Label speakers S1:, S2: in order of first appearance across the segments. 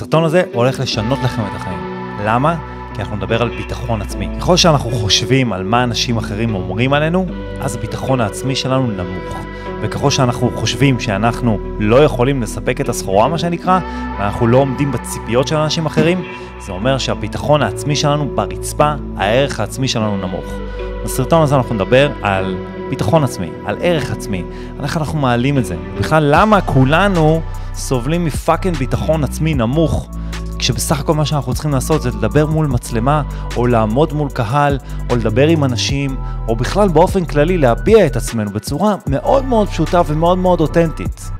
S1: הסרטון הזה הולך לשנות לכם את החיים. למה? כי אנחנו נדבר על ביטחון עצמי. ככל שאנחנו חושבים על מה אנשים אחרים אומרים עלינו, אז הביטחון העצמי שלנו נמוך. וככל שאנחנו חושבים שאנחנו לא יכולים לספק את הסחורה, מה שנקרא, ואנחנו לא עומדים בציפיות של אנשים אחרים, זה אומר שהביטחון העצמי שלנו ברצפה, הערך העצמי שלנו נמוך. בסרטון הזה אנחנו נדבר על ביטחון עצמי, על ערך עצמי, על איך אנחנו מעלים את זה. בכלל, למה כולנו סובלים מפאקינג ביטחון עצמי נמוך, כשבסך הכל מה שאנחנו צריכים לעשות זה לדבר מול מצלמה, או לעמוד מול קהל, או לדבר עם אנשים, או בכלל באופן כללי להביע את עצמנו בצורה מאוד מאוד פשוטה ומאוד מאוד אותנטית.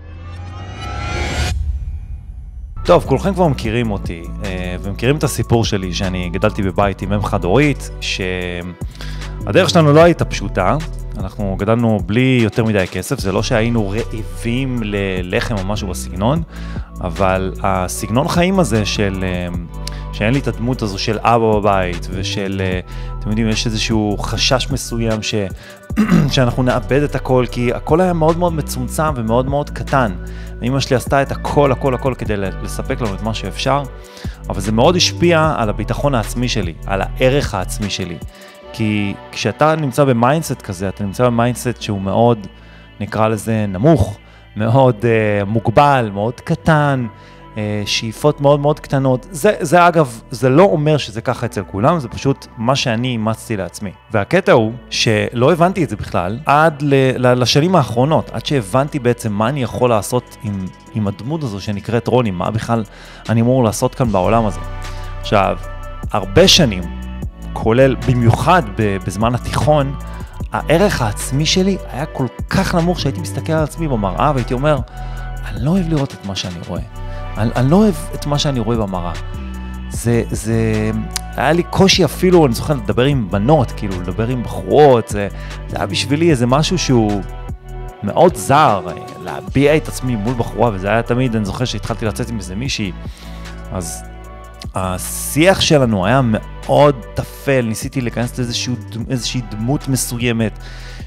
S1: טוב, כולכם כבר מכירים אותי, אה, ומכירים את הסיפור שלי, שאני גדלתי בבית עם אם חד-הורית, שהדרך שלנו לא הייתה פשוטה, אנחנו גדלנו בלי יותר מדי כסף, זה לא שהיינו רעבים ללחם או משהו בסגנון, אבל הסגנון חיים הזה של, אה, שאין לי את הדמות הזו של אבא בבית, ושל, אה, אתם יודעים, יש איזשהו חשש מסוים ש, שאנחנו נאבד את הכל, כי הכל היה מאוד מאוד מצומצם ומאוד מאוד קטן. אמא שלי עשתה את הכל, הכל, הכל כדי לספק לנו את מה שאפשר, אבל זה מאוד השפיע על הביטחון העצמי שלי, על הערך העצמי שלי. כי כשאתה נמצא ב mindset כזה, אתה נמצא ב mindset שהוא מאוד, נקרא לזה, נמוך, מאוד uh, מוגבל, מאוד קטן, uh, שאיפות מאוד מאוד קטנות. זה, זה אגב, זה לא אומר שזה ככה אצל כולם, זה פשוט מה שאני אימצתי לעצמי. והקטע הוא שלא הבנתי את זה בכלל עד ל, ל, לשנים האחרונות, עד שהבנתי בעצם מה אני יכול לעשות עם, עם הדמות הזו שנקראת רוני, מה בכלל אני אמור לעשות כאן בעולם הזה. עכשיו, הרבה שנים, כולל במיוחד בזמן התיכון, הערך העצמי שלי היה כל כך נמוך שהייתי מסתכל על עצמי במראה והייתי אומר, אני לא אוהב לראות את מה שאני רואה. אני, אני לא אוהב את מה שאני רואה במראה. זה, זה, היה לי קושי אפילו, אני זוכר, לדבר עם בנות, כאילו, לדבר עם בחורות, זה, זה היה בשבילי איזה משהו שהוא מאוד זר, להביע את עצמי מול בחורה, וזה היה תמיד, אני זוכר שהתחלתי לצאת עם איזה מישהי, אז השיח שלנו היה מאוד טפל, ניסיתי להיכנס לאיזושהי דמות מסוימת,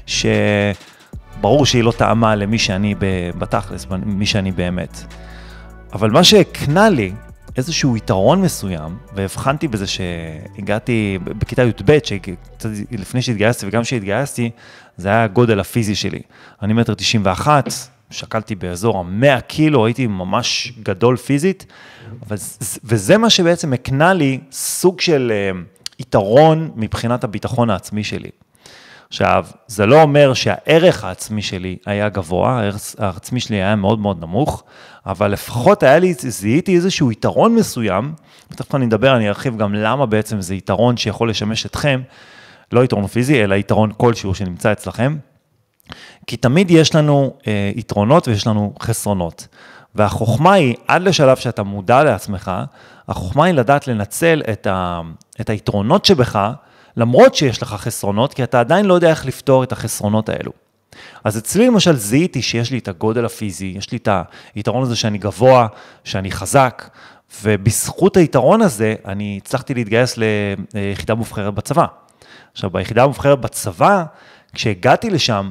S1: שברור שהיא לא טעמה למי שאני בתכלס, מי שאני באמת. אבל מה שהקנה לי איזשהו יתרון מסוים, והבחנתי בזה שהגעתי בכיתה י"ב, לפני שהתגייסתי וגם כשהתגייסתי, זה היה הגודל הפיזי שלי. אני מטר 91, שקלתי באזור ה-100 קילו, הייתי ממש גדול פיזית, וזה מה שבעצם הקנה לי סוג של uh, יתרון מבחינת הביטחון העצמי שלי. עכשיו, זה לא אומר שהערך העצמי שלי היה גבוה, הערך העצמי שלי היה מאוד מאוד נמוך, אבל לפחות היה לי, זיהיתי איזשהו יתרון מסוים, ותכף אני אדבר, אני ארחיב גם למה בעצם זה יתרון שיכול לשמש אתכם, לא יתרון פיזי, אלא יתרון כלשהו שנמצא אצלכם. כי תמיד יש לנו אה, יתרונות ויש לנו חסרונות. והחוכמה היא, עד לשלב שאתה מודע לעצמך, החוכמה היא לדעת לנצל את, ה, את היתרונות שבך, למרות שיש לך חסרונות, כי אתה עדיין לא יודע איך לפתור את החסרונות האלו. אז אצלי למשל זיהיתי שיש לי את הגודל הפיזי, יש לי את היתרון הזה שאני גבוה, שאני חזק, ובזכות היתרון הזה אני הצלחתי להתגייס ליחידה מובחרת בצבא. עכשיו, ביחידה המובחרת בצבא, כשהגעתי לשם,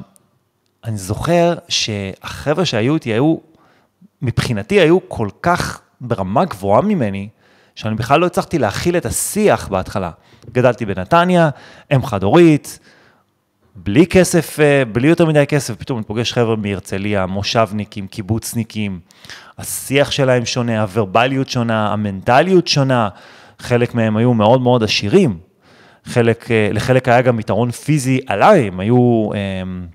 S1: אני זוכר שהחבר'ה שהיו איתי היו, מבחינתי היו כל כך ברמה גבוהה ממני, שאני בכלל לא הצלחתי להכיל את השיח בהתחלה. גדלתי בנתניה, אם חד-הורית, בלי כסף, אה, בלי יותר מדי כסף, פתאום אני פוגש חבר'ה מהרצליה, מושבניקים, קיבוצניקים, השיח שלהם שונה, הוורבליות שונה, המנטליות שונה, חלק מהם היו מאוד מאוד עשירים, חלק, אה, לחלק היה גם יתרון פיזי עליי, הם היו, הם, אה,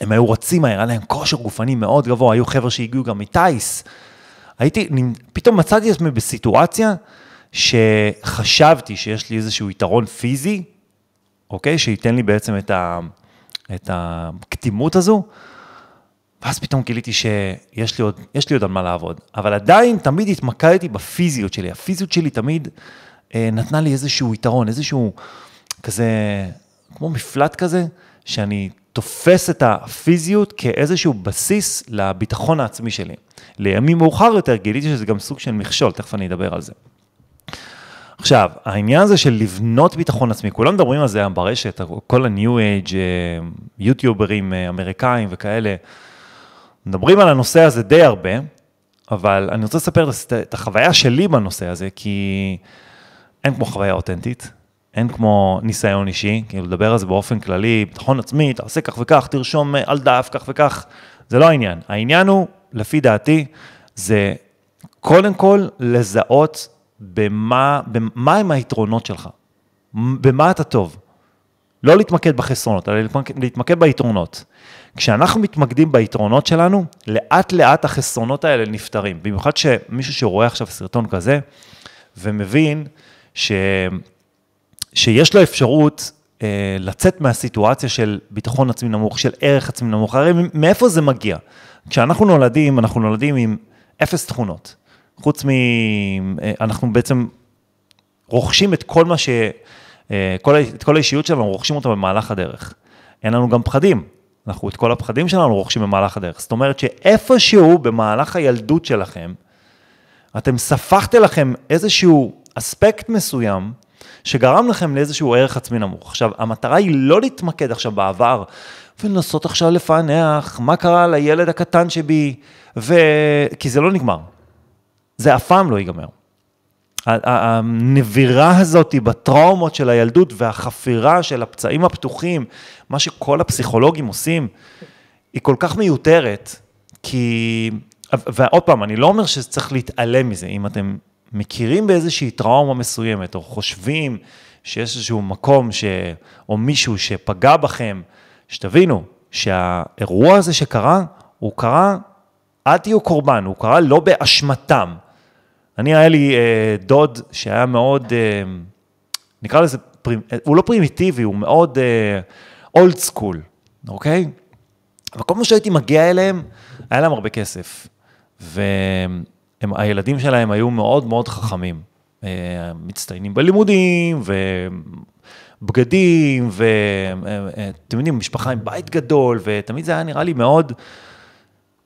S1: הם היו רצים היה להם כושר גופני מאוד גבוה, היו חבר'ה שהגיעו גם מטייס. הייתי, פתאום מצאתי את עצמי בסיטואציה שחשבתי שיש לי איזשהו יתרון פיזי, אוקיי? שייתן לי בעצם את, ה, את הקדימות הזו, ואז פתאום גיליתי שיש לי, עוד, לי עוד על מה לעבוד. אבל עדיין תמיד התמקדתי בפיזיות שלי. הפיזיות שלי תמיד אה, נתנה לי איזשהו יתרון, איזשהו כזה, כמו מפלט כזה, שאני תופס את הפיזיות כאיזשהו בסיס לביטחון העצמי שלי. לימים מאוחר יותר גיליתי שזה גם סוג של מכשול, תכף אני אדבר על זה. עכשיו, העניין הזה של לבנות ביטחון עצמי, כולם מדברים על זה ברשת, כל ה-new age, אה, יוטיוברים אה, אמריקאים וכאלה, מדברים על הנושא הזה די הרבה, אבל אני רוצה לספר את החוויה שלי בנושא הזה, כי אין כמו חוויה אותנטית, אין כמו ניסיון אישי, כאילו לדבר על זה באופן כללי, ביטחון עצמי, תעשה כך וכך, תרשום על דף, כך וכך, זה לא העניין. העניין הוא, לפי דעתי, זה קודם כל לזהות במה, במה הם היתרונות שלך, במה אתה טוב. לא להתמקד בחסרונות, אלא להתמקד ביתרונות. כשאנחנו מתמקדים ביתרונות שלנו, לאט לאט החסרונות האלה נפתרים. במיוחד שמישהו שרואה עכשיו סרטון כזה, ומבין ש... שיש לו אפשרות אה, לצאת מהסיטואציה של ביטחון עצמי נמוך, של ערך עצמי נמוך, הרי מאיפה זה מגיע? כשאנחנו נולדים, אנחנו נולדים עם אפס תכונות. חוץ מ... אה, אנחנו בעצם רוכשים את כל מה ש... אה, כל, את כל האישיות שלנו, רוכשים אותה במהלך הדרך. אין לנו גם פחדים. אנחנו את כל הפחדים שלנו רוכשים במהלך הדרך. זאת אומרת שאיפשהו במהלך הילדות שלכם, אתם ספחתם לכם איזשהו אספקט מסוים, שגרם לכם לאיזשהו ערך עצמי נמוך. עכשיו, המטרה היא לא להתמקד עכשיו בעבר, ולנסות עכשיו לפענח מה קרה לילד הקטן שבי, ו... כי זה לא נגמר. זה אף פעם לא ייגמר. הנבירה הזאת בטראומות של הילדות והחפירה של הפצעים הפתוחים, מה שכל הפסיכולוגים עושים, היא כל כך מיותרת, כי... ועוד פעם, אני לא אומר שצריך להתעלם מזה. אם אתם מכירים באיזושהי טראומה מסוימת, או חושבים שיש איזשהו מקום ש... או מישהו שפגע בכם, שתבינו שהאירוע הזה שקרה, הוא קרה, אל תהיו קורבן, הוא קרה לא באשמתם. אני, היה לי אה, דוד שהיה מאוד, אה, נקרא לזה, פרימ, הוא לא פרימיטיבי, הוא מאוד old אה, school, אוקיי? וכל מה שהייתי מגיע אליהם, היה להם הרבה כסף. והילדים שלהם היו מאוד מאוד חכמים. אה, מצטיינים בלימודים, ובגדים, ואתם אה, אה, יודעים, משפחה עם בית גדול, ותמיד זה היה נראה לי מאוד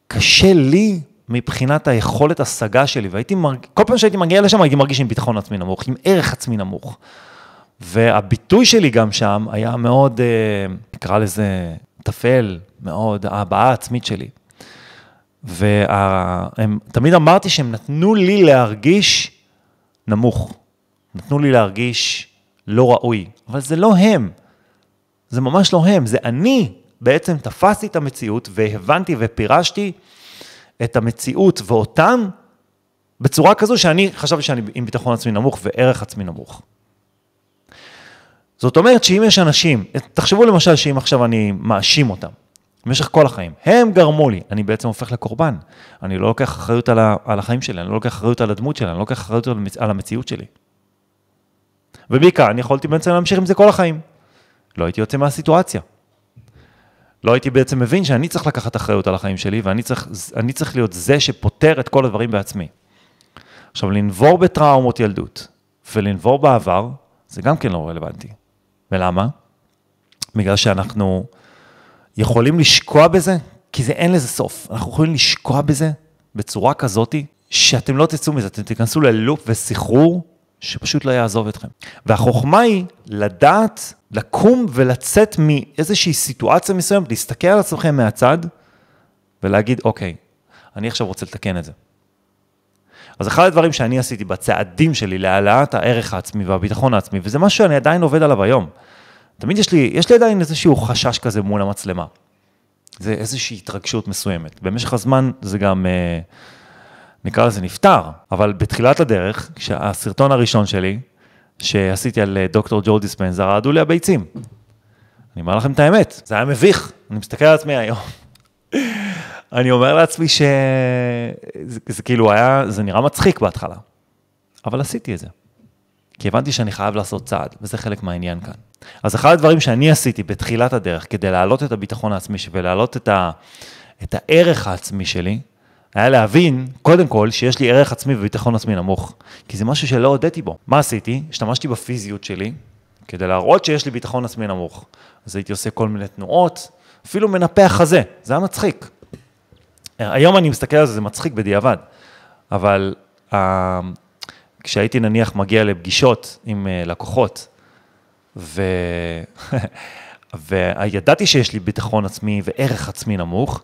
S1: קשה לי מבחינת היכולת השגה שלי, והייתי מרגיש, כל פעם שהייתי מגיע לשם הייתי מרגיש עם ביטחון עצמי נמוך, עם ערך עצמי נמוך. והביטוי שלי גם שם היה מאוד, נקרא לזה, טפל, מאוד, ההבעה העצמית שלי. ותמיד אמרתי שהם נתנו לי להרגיש נמוך, נתנו לי להרגיש לא ראוי, אבל זה לא הם, זה ממש לא הם, זה אני בעצם תפסתי את המציאות והבנתי ופירשתי את המציאות ואותם בצורה כזו שאני חשבתי שאני עם ביטחון עצמי נמוך וערך עצמי נמוך. זאת אומרת שאם יש אנשים, תחשבו למשל שאם עכשיו אני מאשים אותם, במשך כל החיים, הם גרמו לי, אני בעצם הופך לקורבן. אני לא לוקח אחריות על, ה, על החיים שלי, אני לא לוקח אחריות על הדמות שלי, אני לא לוקח אחריות על, המצ, על המציאות שלי. ובעיקר, אני יכולתי בעצם להמשיך עם זה כל החיים. לא הייתי יוצא מהסיטואציה. לא הייתי בעצם מבין שאני צריך לקחת אחריות על החיים שלי, ואני צריך, צריך להיות זה שפותר את כל הדברים בעצמי. עכשיו, לנבור בטראומות ילדות ולנבור בעבר, זה גם כן לא רלוונטי. ולמה? בגלל שאנחנו יכולים לשקוע בזה, כי זה אין לזה סוף. אנחנו יכולים לשקוע בזה בצורה כזאתי, שאתם לא תצאו מזה, אתם תיכנסו ללופ וסחרור שפשוט לא יעזוב אתכם. והחוכמה היא לדעת, לקום ולצאת מאיזושהי סיטואציה מסוימת, להסתכל על עצמכם מהצד ולהגיד, אוקיי, אני עכשיו רוצה לתקן את זה. אז אחד הדברים שאני עשיתי בצעדים שלי להעלאת הערך העצמי והביטחון העצמי, וזה משהו שאני עדיין עובד עליו היום. תמיד יש לי, יש לי עדיין איזשהו חשש כזה מול המצלמה. זה איזושהי התרגשות מסוימת. במשך הזמן זה גם... אה, נקרא לזה נפטר, אבל בתחילת הדרך, כשהסרטון הראשון שלי, שעשיתי על אה, דוקטור ג'ו דיספנזר, רעדו לי הביצים. אני אומר לכם את האמת, זה היה מביך, אני מסתכל על עצמי היום. אני אומר לעצמי שזה זה כאילו היה, זה נראה מצחיק בהתחלה, אבל עשיתי את זה. כי הבנתי שאני חייב לעשות צעד, וזה חלק מהעניין כאן. אז אחד הדברים שאני עשיתי בתחילת הדרך, כדי להעלות את הביטחון העצמי ולהעלות את, ה, את הערך העצמי שלי, היה להבין, קודם כל, שיש לי ערך עצמי וביטחון עצמי נמוך, כי זה משהו שלא הודיתי בו. מה עשיתי? השתמשתי בפיזיות שלי, כדי להראות שיש לי ביטחון עצמי נמוך. אז הייתי עושה כל מיני תנועות, אפילו מנפח חזה, זה היה מצחיק. היום אני מסתכל על זה, זה מצחיק בדיעבד, אבל uh, כשהייתי נניח מגיע לפגישות עם uh, לקוחות, ו... וידעתי שיש לי ביטחון עצמי וערך עצמי נמוך,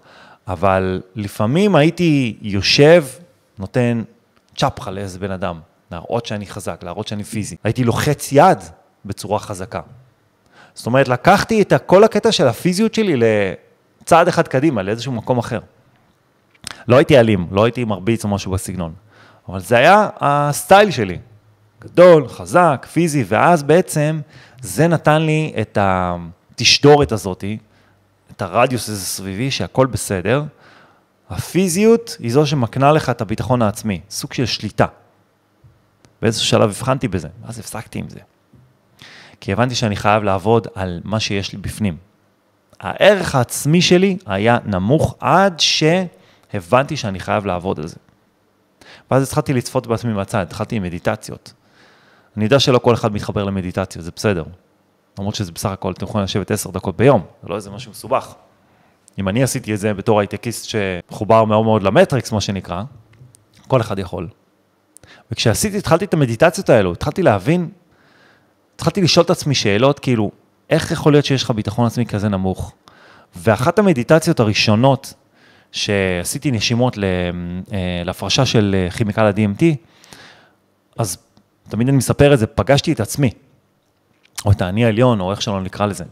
S1: אבל לפעמים הייתי יושב נותן צ'פחה לאיזה בן אדם, להראות שאני חזק, להראות שאני פיזי. הייתי לוחץ יד בצורה חזקה. זאת אומרת, לקחתי את כל הקטע של הפיזיות שלי לצעד אחד קדימה, לאיזשהו מקום אחר. לא הייתי אלים, לא הייתי מרביץ או משהו בסגנון, אבל זה היה הסטייל שלי. גדול, חזק, פיזי, ואז בעצם זה נתן לי את התשדורת הזאתי, את הרדיוס הזה סביבי, שהכל בסדר. הפיזיות היא זו שמקנה לך את הביטחון העצמי, סוג של שליטה. באיזשהו שלב הבחנתי בזה, ואז הפסקתי עם זה. כי הבנתי שאני חייב לעבוד על מה שיש לי בפנים. הערך העצמי שלי היה נמוך עד שהבנתי שאני חייב לעבוד על זה. ואז התחלתי לצפות בעצמי מהצד, התחלתי עם מדיטציות. אני יודע שלא כל אחד מתחבר למדיטציות, זה בסדר. למרות שזה בסך הכל, אתם יכולים לשבת עשר דקות ביום, זה לא איזה משהו מסובך. אם אני עשיתי את זה בתור הייטקיסט שחובר מאוד מאוד למטריקס, מה שנקרא, כל אחד יכול. וכשעשיתי, התחלתי את המדיטציות האלו, התחלתי להבין, התחלתי לשאול את עצמי שאלות, כאילו, איך יכול להיות שיש לך ביטחון עצמי כזה נמוך? ואחת המדיטציות הראשונות שעשיתי נשימות אה, להפרשה של אה, כימיקל ה-DMT, אז תמיד אני מספר את זה, פגשתי את עצמי, או את האני העליון, או איך שלא נקרא לזה.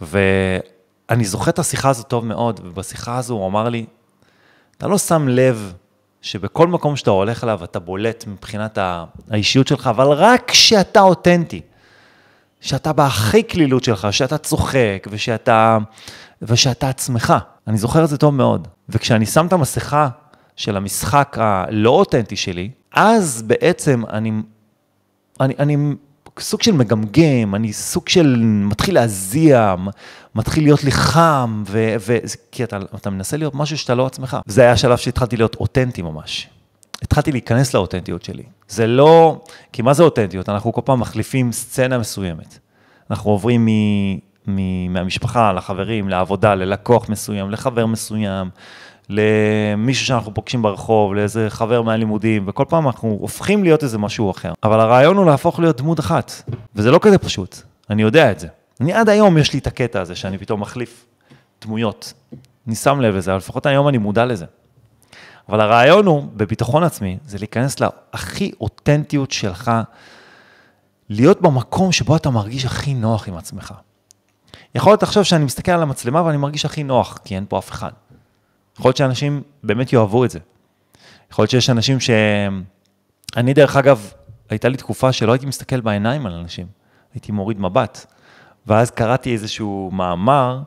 S1: ואני זוכר את השיחה הזו טוב מאוד, ובשיחה הזו הוא אמר לי, אתה לא שם לב שבכל מקום שאתה הולך אליו אתה בולט מבחינת האישיות שלך, אבל רק כשאתה אותנטי, שאתה בהכי קלילות שלך, שאתה צוחק ושאתה, ושאתה עצמך. אני זוכר את זה טוב מאוד. וכשאני שם את המסכה של המשחק הלא אותנטי שלי, אז בעצם אני, אני, אני סוג של מגמגם, אני סוג של מתחיל להזיע, מתחיל להיות לי חם, ו, ו, כי אתה, אתה מנסה להיות משהו שאתה לא עצמך. זה היה השלב שהתחלתי להיות אותנטי ממש. התחלתי להיכנס לאותנטיות שלי. זה לא, כי מה זה אותנטיות? אנחנו כל פעם מחליפים סצנה מסוימת. אנחנו עוברים מהמשפחה לחברים, לעבודה, ללקוח מסוים, לחבר מסוים, למישהו שאנחנו פוגשים ברחוב, לאיזה חבר מהלימודים, וכל פעם אנחנו הופכים להיות איזה משהו אחר. אבל הרעיון הוא להפוך להיות דמות אחת, וזה לא כזה פשוט, אני יודע את זה. אני עד היום יש לי את הקטע הזה שאני פתאום מחליף דמויות. אני שם לב לזה, אבל לפחות היום אני מודע לזה. אבל הרעיון הוא, בביטחון עצמי, זה להיכנס להכי אותנטיות שלך, להיות במקום שבו אתה מרגיש הכי נוח עם עצמך. יכול להיות עכשיו שאני מסתכל על המצלמה ואני מרגיש הכי נוח, כי אין פה אף אחד. יכול להיות שאנשים באמת יאהבו את זה. יכול להיות שיש אנשים ש... אני, דרך אגב, הייתה לי תקופה שלא הייתי מסתכל בעיניים על אנשים, הייתי מוריד מבט. ואז קראתי איזשהו מאמר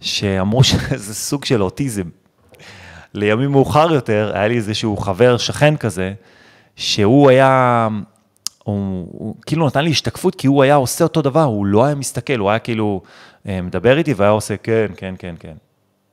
S1: שאמרו שזה סוג של אוטיזם. לימים מאוחר יותר, היה לי איזשהו חבר, שכן כזה, שהוא היה, הוא, הוא כאילו נתן לי השתקפות, כי הוא היה עושה אותו דבר, הוא לא היה מסתכל, הוא היה כאילו מדבר איתי והיה עושה כן, כן, כן, כן.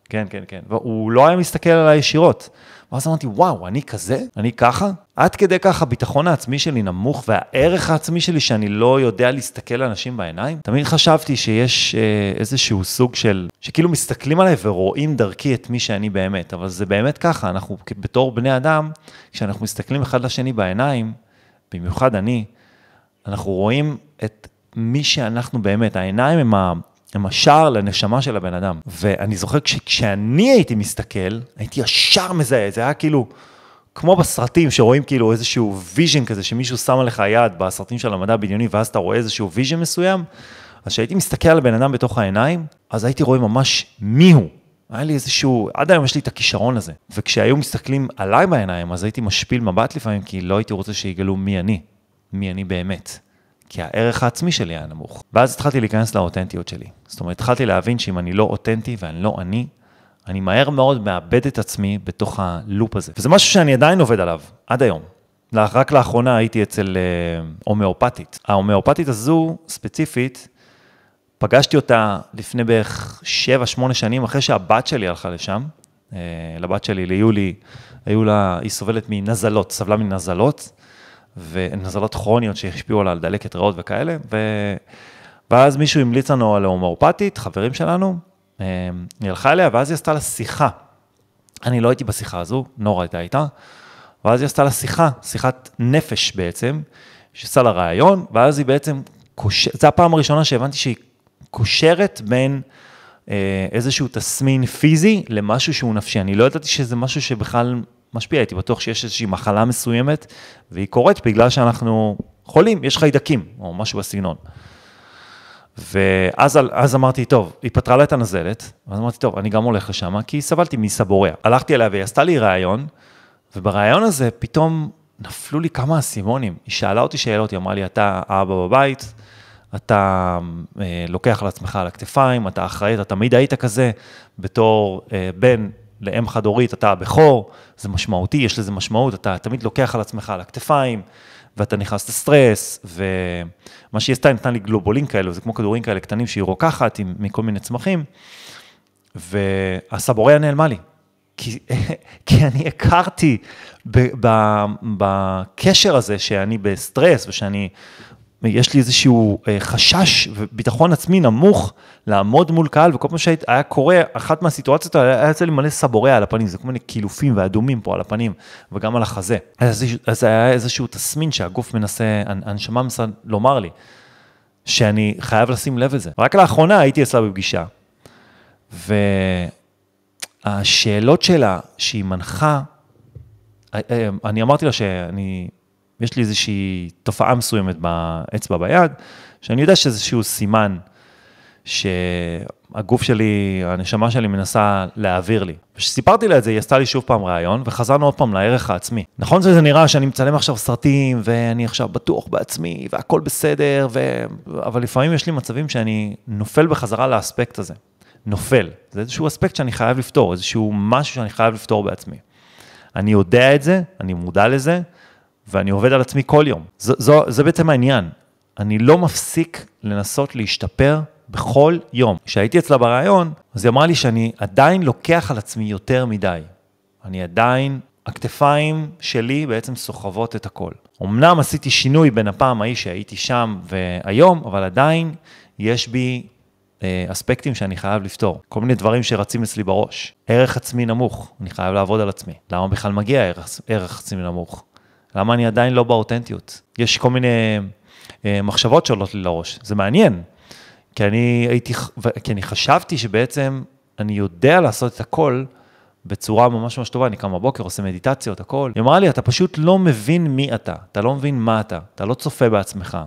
S1: כן, כן, כן. והוא לא היה מסתכל עליי ישירות. ואז אמרתי, וואו, אני כזה? אני ככה? עד כדי כך הביטחון העצמי שלי נמוך, והערך העצמי שלי שאני לא יודע להסתכל לאנשים בעיניים? תמיד חשבתי שיש אה, איזשהו סוג של, שכאילו מסתכלים עליי ורואים דרכי את מי שאני באמת, אבל זה באמת ככה, אנחנו בתור בני אדם, כשאנחנו מסתכלים אחד לשני בעיניים, במיוחד אני, אנחנו רואים את מי שאנחנו באמת, העיניים הם ה... הם השער לנשמה של הבן אדם. ואני זוכר כשאני הייתי מסתכל, הייתי ישר מזהה, זה היה כאילו, כמו בסרטים שרואים כאילו איזשהו vision כזה, שמישהו שם עליך יד בסרטים של המדע הבדיוני, ואז אתה רואה איזשהו vision מסוים, אז כשהייתי מסתכל על הבן אדם בתוך העיניים, אז הייתי רואה ממש מי הוא. היה לי איזשהו, עד היום יש לי את הכישרון הזה. וכשהיו מסתכלים עליי בעיניים, אז הייתי משפיל מבט לפעמים, כי לא הייתי רוצה שיגלו מי אני, מי אני באמת. כי הערך העצמי שלי היה נמוך. ואז התחלתי להיכנס לאותנטיות שלי. זאת אומרת, התחלתי להבין שאם אני לא אותנטי ואני לא אני, אני מהר מאוד מאבד את עצמי בתוך הלופ הזה. וזה משהו שאני עדיין עובד עליו, עד היום. רק לאחרונה הייתי אצל אה, הומאופתית. ההומאופתית הזו, ספציפית, פגשתי אותה לפני בערך 7-8 שנים, אחרי שהבת שלי הלכה לשם. אה, לבת שלי, ליולי, היו לה, היא סובלת מנזלות, סבלה מנזלות. ונזלות כרוניות שהשפיעו עליה על דלקת ריאות וכאלה, ו... ואז מישהו המליץ לנו על הומאופתית, חברים שלנו, אה, היא הלכה אליה, ואז היא עשתה לה שיחה. אני לא הייתי בשיחה הזו, נורה הייתה איתה, ואז היא עשתה לה שיחה, שיחת נפש בעצם, שעשה לה רעיון, ואז היא בעצם, קוש... זו הפעם הראשונה שהבנתי שהיא קושרת בין אה, איזשהו תסמין פיזי למשהו שהוא נפשי. אני לא ידעתי שזה משהו שבכלל משפיע, הייתי בטוח שיש איזושהי מחלה מסוימת, והיא קורית בגלל שאנחנו חולים, יש חיידקים, או משהו בסגנון. ואז אז אמרתי, טוב, היא פתרה לה את הנזלת, ואז אמרתי, טוב, אני גם הולך לשם, כי סבלתי מסבוריה. הלכתי אליה והיא עשתה לי ראיון, ובראיון הזה פתאום נפלו לי כמה אסימונים. היא שאלה אותי שאלות, היא אמרה לי, אתה אבא בבית, אתה אה, לוקח על עצמך על הכתפיים, אתה אחראי, אתה תמיד היית כזה, בתור אה, בן לאם חד-הורית, אתה הבכור, זה משמעותי, יש לזה משמעות, אתה תמיד לוקח על עצמך על הכתפיים, ואתה נכנס לסטרס, ומה שהיא עשתה, נתנה לי גלובולין כאלו, זה כמו כדורים כאלה קטנים שהיא רוקחת עם, מכל מיני צמחים, והסבוריה נעלמה לי. כי, כי אני הכרתי בקשר הזה שאני בסטרס ושאני יש לי איזשהו אה, חשש וביטחון עצמי נמוך לעמוד מול קהל, וכל פעם שהיה קורה, אחת מהסיטואציות האלה, היה יוצא לי מלא סבוריה על הפנים, זה כל מיני קילופים ואדומים פה על הפנים, וגם על החזה. אז, אז היה איזשהו תסמין שהגוף מנסה, הנשמה מנסה לומר לי, שאני חייב לשים לב לזה. רק לאחרונה הייתי אצלה בפגישה, והשאלות שלה, שהיא מנחה, אה, אה, אני אמרתי לה שאני יש לי איזושהי תופעה מסוימת באצבע ביד, שאני יודע שזה איזשהו סימן שהגוף שלי, הנשמה שלי מנסה להעביר לי. וכשסיפרתי לה את זה, היא עשתה לי שוב פעם ראיון, וחזרנו עוד פעם לערך העצמי. נכון שזה נראה שאני מצלם עכשיו סרטים, ואני עכשיו בטוח בעצמי, והכל בסדר, ו... אבל לפעמים יש לי מצבים שאני נופל בחזרה לאספקט הזה. נופל. זה איזשהו אספקט שאני חייב לפתור, איזשהו משהו שאני חייב לפתור בעצמי. אני יודע את זה, אני מודע לזה, ואני עובד על עצמי כל יום. זו, זו, זה בעצם העניין. אני לא מפסיק לנסות להשתפר בכל יום. כשהייתי אצלה בריאיון, אז היא אמרה לי שאני עדיין לוקח על עצמי יותר מדי. אני עדיין, הכתפיים שלי בעצם סוחבות את הכל. אמנם עשיתי שינוי בין הפעם ההיא שהייתי שם והיום, אבל עדיין יש בי אה, אספקטים שאני חייב לפתור. כל מיני דברים שרצים אצלי בראש. ערך עצמי נמוך, אני חייב לעבוד על עצמי. למה בכלל מגיע ערך, ערך עצמי נמוך? למה אני עדיין לא באותנטיות? יש כל מיני אה, מחשבות שעולות לי לראש, זה מעניין, כי אני הייתי, כי אני חשבתי שבעצם אני יודע לעשות את הכל בצורה ממש ממש טובה, אני קם בבוקר, עושה מדיטציות, הכל. היא אמרה לי, אתה פשוט לא מבין מי אתה, אתה לא מבין מה אתה, אתה לא צופה בעצמך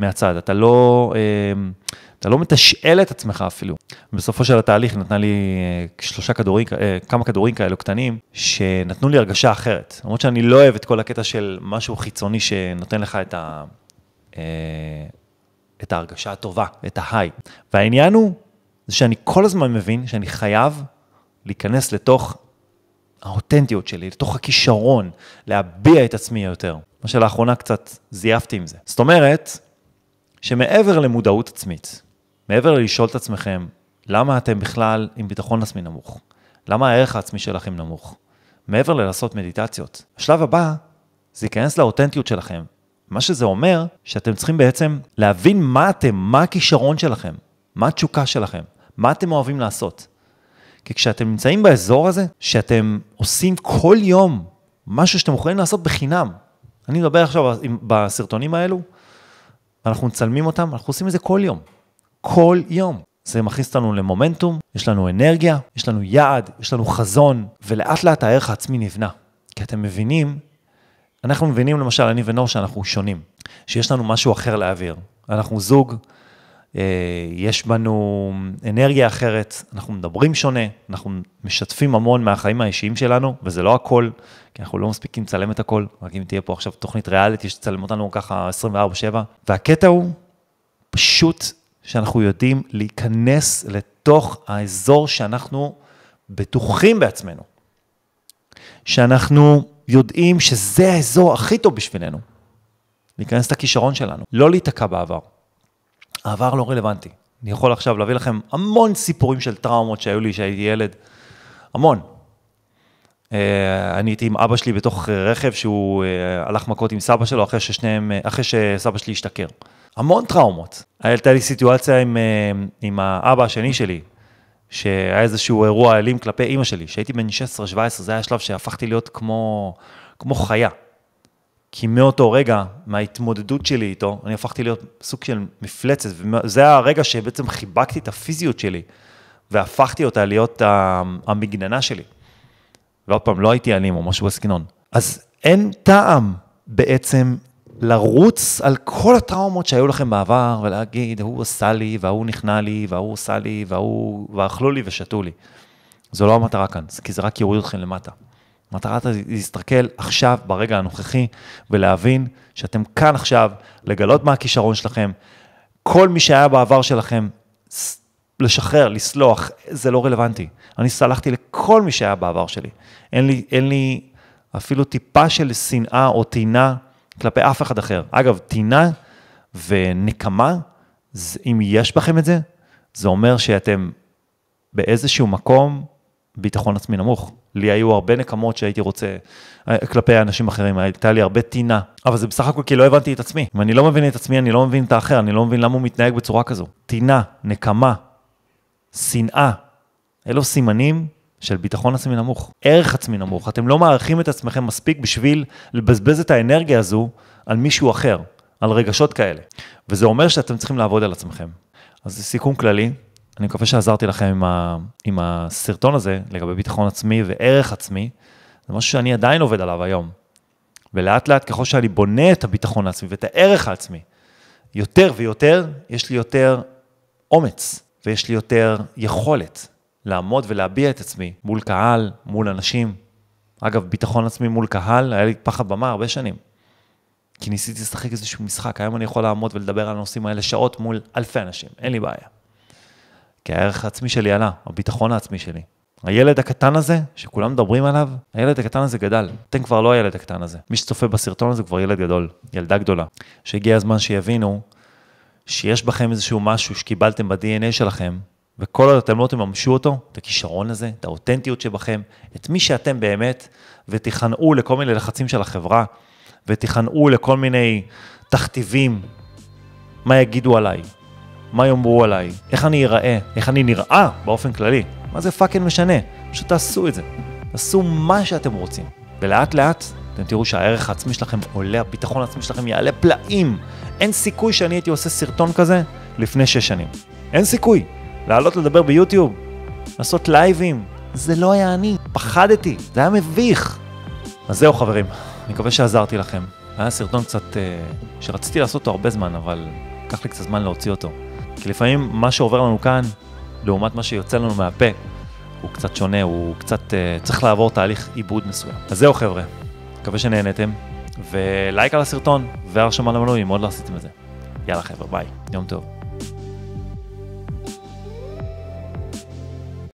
S1: מהצד, אתה לא, אה, אתה לא מתשאל את עצמך אפילו. בסופו של התהליך נתנה לי אה, שלושה כדורים, אה, כמה כדורים כאלו קטנים, שנתנו לי הרגשה אחרת. למרות שאני לא אוהב את כל הקטע של משהו חיצוני שנותן לך את, ה, אה, את ההרגשה הטובה, את ההיי. והעניין הוא, זה שאני כל הזמן מבין שאני חייב להיכנס לתוך האותנטיות שלי, לתוך הכישרון, להביע את עצמי יותר. מה שלאחרונה קצת זייפתי עם זה. זאת אומרת, שמעבר למודעות עצמית, מעבר ללשאול את עצמכם, למה אתם בכלל עם ביטחון עצמי נמוך? למה הערך העצמי שלכם נמוך? מעבר ללעשות מדיטציות. השלב הבא זה להיכנס לאותנטיות שלכם. מה שזה אומר, שאתם צריכים בעצם להבין מה אתם, מה הכישרון שלכם, מה התשוקה שלכם, מה אתם אוהבים לעשות. כי כשאתם נמצאים באזור הזה, שאתם עושים כל יום משהו שאתם יכולים לעשות בחינם, אני מדבר עכשיו בסרטונים האלו, אנחנו מצלמים אותם, אנחנו עושים את זה כל יום. כל יום. זה מכניס אותנו למומנטום, יש לנו אנרגיה, יש לנו יעד, יש לנו חזון, ולאט לאט הערך העצמי נבנה. כי אתם מבינים, אנחנו מבינים למשל, אני ונור, שאנחנו שונים, שיש לנו משהו אחר להעביר. אנחנו זוג, אה, יש בנו אנרגיה אחרת, אנחנו מדברים שונה, אנחנו משתפים המון מהחיים האישיים שלנו, וזה לא הכל, כי אנחנו לא מספיקים לצלם את הכל, רק אם תהיה פה עכשיו תוכנית ריאליטי שתצלם אותנו ככה 24/7. והקטע הוא פשוט שאנחנו יודעים להיכנס לתוך האזור שאנחנו בטוחים בעצמנו, שאנחנו יודעים שזה האזור הכי טוב בשבילנו, להיכנס לכישרון שלנו, לא להיתקע בעבר. העבר לא רלוונטי. אני יכול עכשיו להביא לכם המון סיפורים של טראומות שהיו לי כשהייתי ילד, המון. אה, אני הייתי עם אבא שלי בתוך רכב שהוא אה, הלך מכות עם סבא שלו אחרי ששניהם, אה, אחרי שסבא שלי השתכר. המון טראומות. הייתה לי סיטואציה עם, עם האבא השני שלי, שהיה איזשהו אירוע אלים כלפי אימא שלי, שהייתי בן 16-17, זה היה השלב שהפכתי להיות כמו, כמו חיה. כי מאותו רגע, מההתמודדות שלי איתו, אני הפכתי להיות סוג של מפלצת, וזה הרגע שבעצם חיבקתי את הפיזיות שלי, והפכתי אותה להיות המגננה שלי. ועוד פעם, לא הייתי אלים או משהו בסגנון. אז אין טעם בעצם לרוץ על כל הטראומות שהיו לכם בעבר, ולהגיד, ההוא עשה לי, וההוא נכנע לי, וההוא עשה לי, וההוא, ואכלו לי ושתו לי. זו לא המטרה כאן, כי זה רק יוריד אתכם למטה. היא להסתכל עכשיו, ברגע הנוכחי, ולהבין שאתם כאן עכשיו, לגלות מה הכישרון שלכם. כל מי שהיה בעבר שלכם, לשחרר, לסלוח, זה לא רלוונטי. אני סלחתי לכל מי שהיה בעבר שלי. אין לי, אין לי אפילו טיפה של שנאה או טינה כלפי אף אחד אחר. אגב, טינה ונקמה, אם יש בכם את זה, זה אומר שאתם באיזשהו מקום ביטחון עצמי נמוך. לי היו הרבה נקמות שהייתי רוצה אה, כלפי אנשים אחרים, הייתה לי הרבה טינה, אבל זה בסך הכל כי לא הבנתי את עצמי. אם אני לא מבין את עצמי, אני לא מבין את האחר, אני לא מבין למה הוא מתנהג בצורה כזו. טינה, נקמה, שנאה, אלו סימנים של ביטחון עצמי נמוך, ערך עצמי נמוך. אתם לא מעריכים את עצמכם מספיק בשביל לבזבז את האנרגיה הזו על מישהו אחר, על רגשות כאלה. וזה אומר שאתם צריכים לעבוד על עצמכם. אז זה סיכום כללי, אני מקווה שעזרתי לכם עם, ה, עם הסרטון הזה לגבי ביטחון עצמי וערך עצמי. זה משהו שאני עדיין עובד עליו היום. ולאט לאט ככל שאני בונה את הביטחון העצמי ואת הערך העצמי, יותר ויותר, יש לי יותר אומץ ויש לי יותר יכולת לעמוד ולהביע את עצמי מול קהל, מול אנשים. אגב, ביטחון עצמי מול קהל, היה לי פחד במה הרבה שנים. כי ניסיתי לשחק איזשהו משחק, היום אני יכול לעמוד ולדבר על הנושאים האלה שעות מול אלפי אנשים, אין לי בעיה. כי הערך העצמי שלי עלה, הביטחון העצמי שלי. הילד הקטן הזה, שכולם מדברים עליו, הילד הקטן הזה גדל. אתם כבר לא הילד הקטן הזה. מי שצופה בסרטון הזה כבר ילד גדול, ילדה גדולה. שהגיע הזמן שיבינו שיש בכם איזשהו משהו שקיבלתם ב-DNA שלכם, וכל עוד אתם לא תממשו אותו, את הכישרון הזה, את האותנטיות שבכם, את מי שאתם באמת, ותיכנעו לכל מיני לחצים של החברה, ותיכנעו לכל מיני תכתיבים, מה יגידו עליי, מה יאמרו עליי, איך אני אראה, איך אני נראה באופן כללי. מה זה fucking משנה? פשוט תעשו את זה. תעשו מה שאתם רוצים. ולאט לאט אתם תראו שהערך העצמי שלכם עולה, הביטחון העצמי שלכם יעלה פלאים. אין סיכוי שאני הייתי עושה סרטון כזה לפני שש שנים. אין סיכוי. לעלות לדבר ביוטיוב, לעשות לייבים, זה לא היה אני. פחדתי, זה היה מביך. אז זהו חברים, אני מקווה שעזרתי לכם. היה סרטון קצת, אה, שרציתי לעשות אותו הרבה זמן, אבל לקח לי קצת זמן להוציא אותו. כי לפעמים מה שעובר לנו כאן, לעומת מה שיוצא לנו מהפה, הוא קצת שונה, הוא קצת uh, צריך לעבור תהליך עיבוד מסוים. אז זהו חבר'ה, מקווה שנהנתם, ולייק על הסרטון והרשמה למנוי אם עוד לא עשיתם את זה. יאללה חבר'ה, ביי, יום טוב.